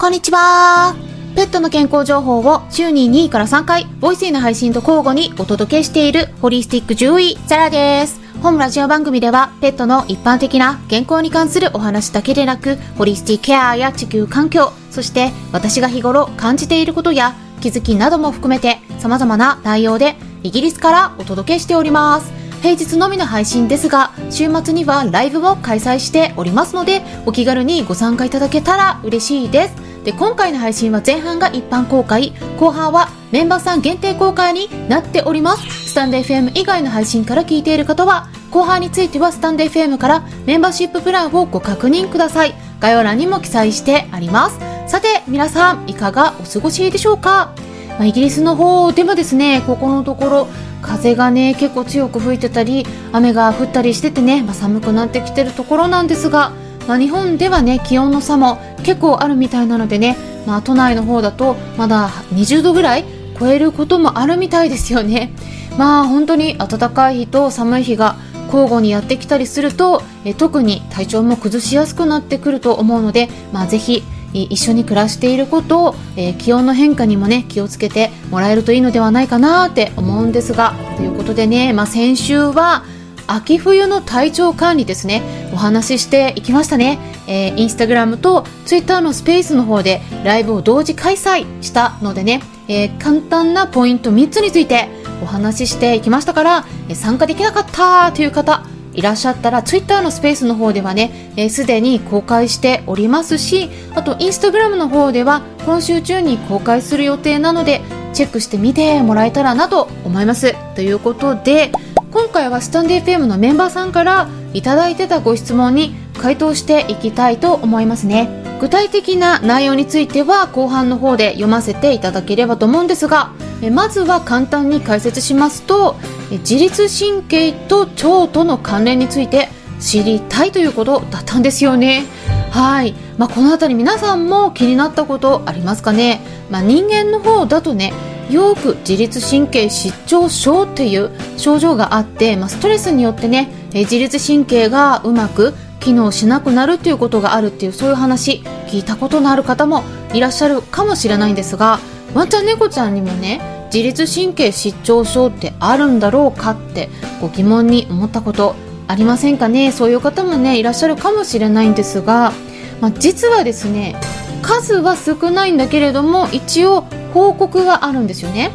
こんにちは。ペットの健康情報を週に2位から3回、ボイスへの配信と交互にお届けしているホリスティック獣医、ザラです。本ラジオ番組では、ペットの一般的な健康に関するお話だけでなく、ホリスティックケアや地球環境、そして私が日頃感じていることや気づきなども含めて様々な内容でイギリスからお届けしております。平日のみの配信ですが、週末にはライブを開催しておりますので、お気軽にご参加いただけたら嬉しいです。で、今回の配信は前半が一般公開、後半はメンバーさん限定公開になっております。スタンド FM 以外の配信から聞いている方は、後半についてはスタンド FM からメンバーシッププランをご確認ください。概要欄にも記載してあります。さて、皆さん、いかがお過ごしでしょうか？まあ、イギリスの方でもですね、ここのところ、風がね結構強く吹いてたり雨が降ったりしててね、まあ、寒くなってきてるところなんですが、まあ、日本ではね気温の差も結構あるみたいなのでね、まあ、都内の方だとまだ20度ぐらい超えることもあるみたいですよね。まあ本当に暖かい日と寒い日が交互にやってきたりするとえ特に体調も崩しやすくなってくると思うので、まあ、ぜひ一緒に暮らしていることを、え、気温の変化にもね気をつけてもらえるといいのではないかなって思うんですがということでね、まあ、先週は秋冬の体調管理ですね。お話ししていきましたね、えー、インスタグラムとツイッターのスペースの方でライブを同時開催したのでね、えー、簡単なポイント3つについてお話ししていきましたから、え参加できなかったという方いらっしゃったら Twitter のスペースの方ではねすで、ー、に公開しておりますしあと Instagram の方では今週中に公開する予定なのでチェックしてみてもらえたらなと思います。ということで今回はスタンデー FM のメンバーさんからいただいてたご質問に回答していきたいと思いますね。具体的な内容については後半の方で読ませていただければと思うんですがまずは簡単に解説しますと自律神経と腸との関連について知りたいということだったんですよね。はい、まあ、この辺り皆さんも気になったことありますかね、まあ、人間の方だとねよく自律神経失調症っていう症状があって、まあ、ストレスによってね自律神経がうまく機能しなくなるっていうことがあるっていうそういう話聞いたことのある方もいらっしゃるかもしれないんですがワンちゃん猫ちゃんにもね自律神経失調症ってあるんだろうかってご疑問に思ったことありませんかね？そういう方もねいらっしゃるかもしれないんですが、まあ、実はですね数は少ないんだけれども一応報告があるんですよね。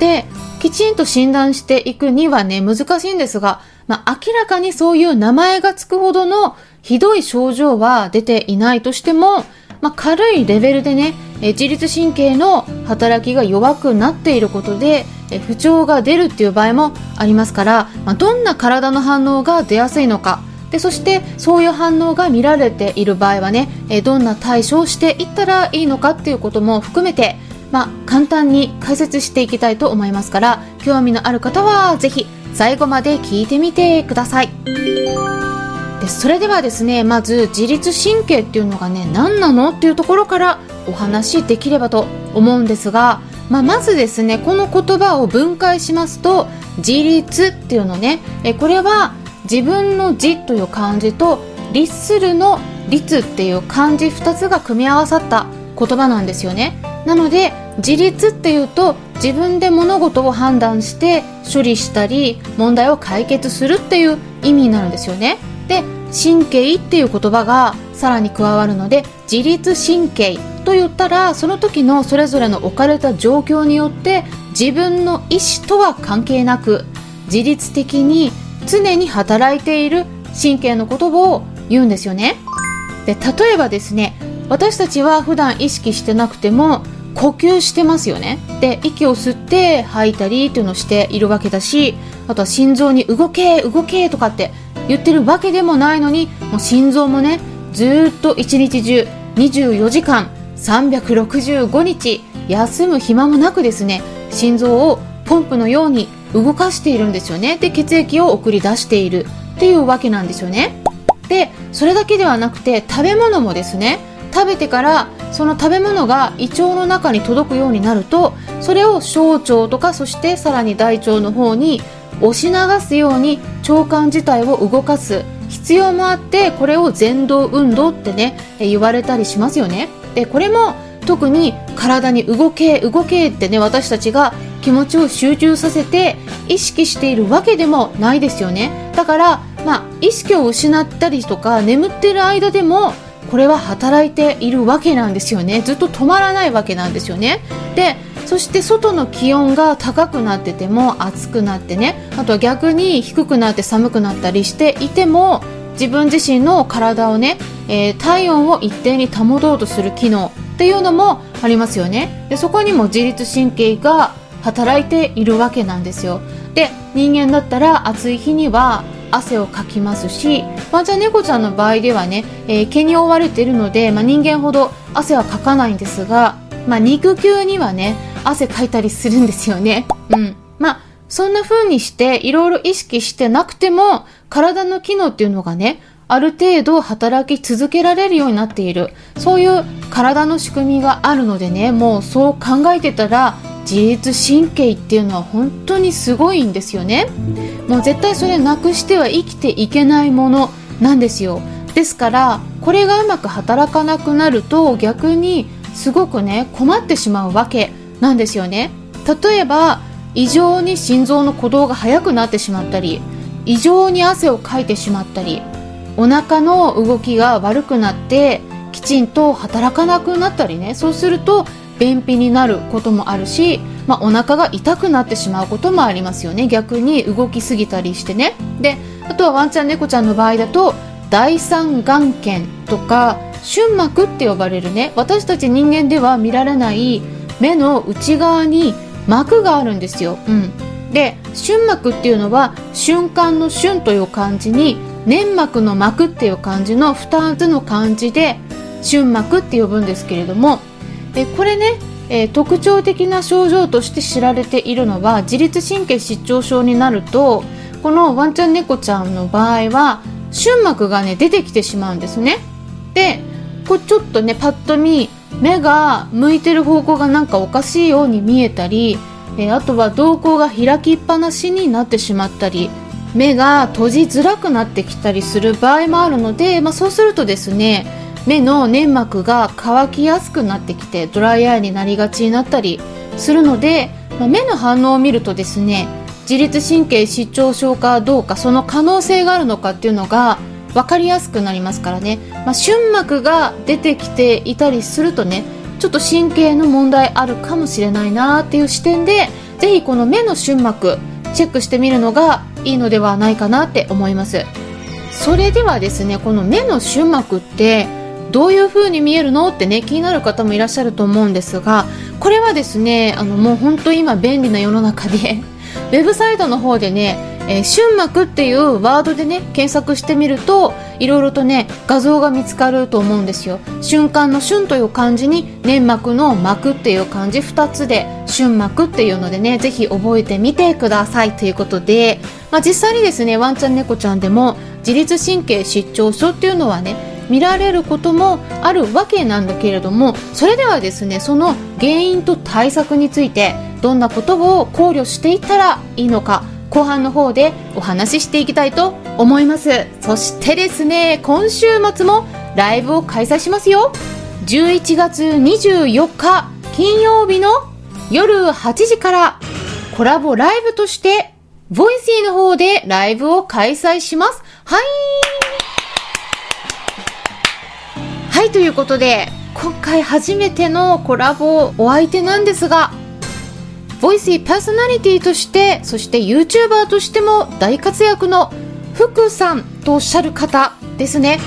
できちんと診断していくにはね難しいんですがまあ、明らかにそういう名前がつくほどのひどい症状は出ていないとしても、まあ、軽いレベルでね、自律神経の働きが弱くなっていることで、不調が出るっていう場合もありますから、まあ、どんな体の反応が出やすいのか、でそしてそういう反応が見られている場合はね、えどんな対処をしていったらいいのかっていうことも含めて、まあ、簡単に解説していきたいと思いますから興味のある方はぜひ最後まで聞いてみてください。でそれではですねまず自律神経っていうのがね何なのっていうところからお話しできればと思うんですが、まあ、まずですねこの言葉を分解しますと自律っていうのねえこれは自分の字という漢字と律するの律っていう漢字2つが組み合わさった言葉なんですよね。なので自立っていうと自分で物事を判断して処理したり問題を解決するっていう意味になるんですよね。で神経っていう言葉がさらに加わるので自律神経と言ったらその時のそれぞれの置かれた状況によって自分の意思とは関係なく自律的に常に働いている神経のことを言うんですよね。で例えばですね私たちは普段意識してなくても呼吸してますよね。で息を吸って吐いたりっていうのをしているわけだしあとは心臓に動け動けとかって言ってるわけでもないのにもう心臓もねずっと一日中24時間365日休む暇もなくですね心臓をポンプのように動かしているんですよね。で血液を送り出している。っていうわけなんですよね。でそれだけではなくて食べ物もですね。食べてからその食べ物が胃腸の中に届くようになるとそれを小腸とかそしてさらに大腸の方に押し流すように腸管自体を動かす必要もあってこれを前動運動ってね言われたりしますよね。でこれも特に体に動け動けってね私たちが気持ちを集中させて意識しているわけでもないですよね。だからまあ意識を失ったりとか眠ってる間でもこれは働いているわけなんですよね。ずっと止まらないわけなんですよね。でそして外の気温が高くなってても暑くなってねあとは逆に低くなって寒くなったりしていても自分自身の体をね、えー、体温を一定に保とうとする機能っていうのもありますよね。でそこにも自律神経が働いているわけなんですよ。で人間だったら暑い日には汗をかきますしワンちゃん猫ちゃんの場合ではね、えー、毛に覆われているので、まあ、人間ほど汗はかかないんですが、まあ、肉球にはね汗かいたりするんですよね。うん。まあそんな風にしていろいろ意識してなくても体の機能っていうのがねある程度働き続けられるようになっている。そういう体の仕組みがあるのでねもうそう考えてたら自律神経っていうのは本当にすごいんですよね。もう絶対それなくしては生きていけないものなんですよ。ですからこれがうまく働かなくなると逆にすごくね困ってしまうわけなんですよね。例えば異常に心臓の鼓動が速くなってしまったり異常に汗をかいてしまったりお腹の動きが悪くなってきちんと働かなくなったりね。そうすると便秘になることもあるし、まあ、お腹が痛くなってしまうこともありますよね。逆に動きすぎたりしてね。であとはワンちゃん猫ちゃんの場合だと第三眼圏とか瞬膜って呼ばれるね。私たち人間では見られない目の内側に膜があるんですよ、うん、で瞬膜っていうのは瞬間の瞬という漢字に粘膜の膜っていう漢字の2つの漢字で瞬膜って呼ぶんですけれどもえこれね、え、特徴的な症状として知られているのは自律神経失調症になるとこのワンちゃん猫ちゃんの場合は瞬膜がね出てきてしまうんですね。でこれちょっとねパッと見目が向いてる方向がなんかおかしいように見えたり、えー、あとは瞳孔が開きっぱなしになってしまったり目が閉じづらくなってきたりする場合もあるので、まあ、そうするとですね目の粘膜が乾きやすくなってきてドライアイになりがちになったりするので、まあ、目の反応を見るとですね自律神経失調症かどうかその可能性があるのかっていうのが分かりやすくなりますからね、まあ、瞬膜が出てきていたりするとねちょっと神経の問題あるかもしれないなっていう視点でぜひこの目の瞬膜チェックしてみるのがいいのではないかなって思います。それではですねこの目の瞬膜ってどういう風に見えるのってね気になる方もいらっしゃると思うんですがこれはですねあのもう本当今便利な世の中でウェブサイトの方でねえー、瞬膜っていうワードでね検索してみるといろいろとね画像が見つかると思うんですよ。瞬間の瞬という漢字に粘膜の膜っていう漢字2つで瞬膜っていうのでねぜひ覚えてみてください。ということで、まあ、実際にですねワンちゃん猫ちゃんでも自律神経失調症っていうのはね見られることもあるわけなんだけれどもそれではですねその原因と対策についてどんなことを考慮していったらいいのか後半の方でお話ししていきたいと思います。そしてですね今週末もライブを開催しますよ。11月24日金曜日の夜8時からコラボライブとしてボイシーの方でライブを開催します。はい。はいということで今回初めてのコラボお相手なんですがボイスイパーソナリティとしてそして YouTuber としても大活躍の福さんとおっしゃる方ですね。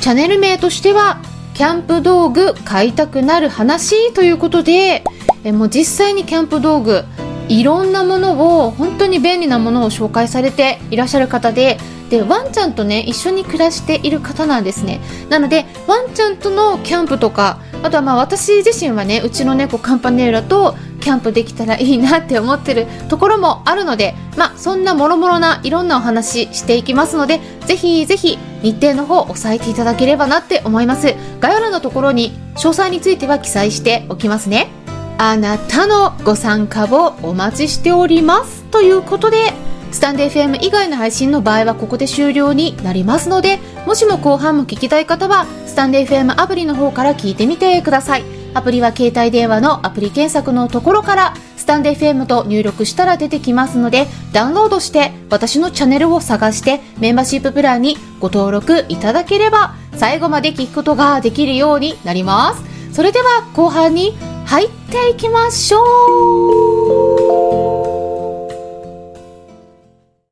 チャンネル名としてはキャンプ道具買いたくなる話ということでえもう実際にキャンプ道具いろんなものを本当に便利なものを紹介されていらっしゃる方ででワンちゃんとね一緒に暮らしている方なんですね。なのでワンちゃんとのキャンプとかあとはまあ私自身はねうちの猫カンパネーラとキャンプできたらいいなって思ってるところもあるのでまあそんなもろもろないろんなお話していきますのでぜひぜひ日程の方押さえていただければなって思います。概要欄のところに詳細については記載しておきますね。あなたのご参加をお待ちしております。ということでスタンデー FM 以外の配信の場合はここで終了になりますので、もしも後半も聞きたい方は、スタンデー FM アプリの方から聞いてみてください。アプリは携帯電話のアプリ検索のところから、スタンデー FM と入力したら出てきますので、ダウンロードして私のチャンネルを探してメンバーシッププランにご登録いただければ、最後まで聞くことができるようになります。それでは後半に入っていきましょう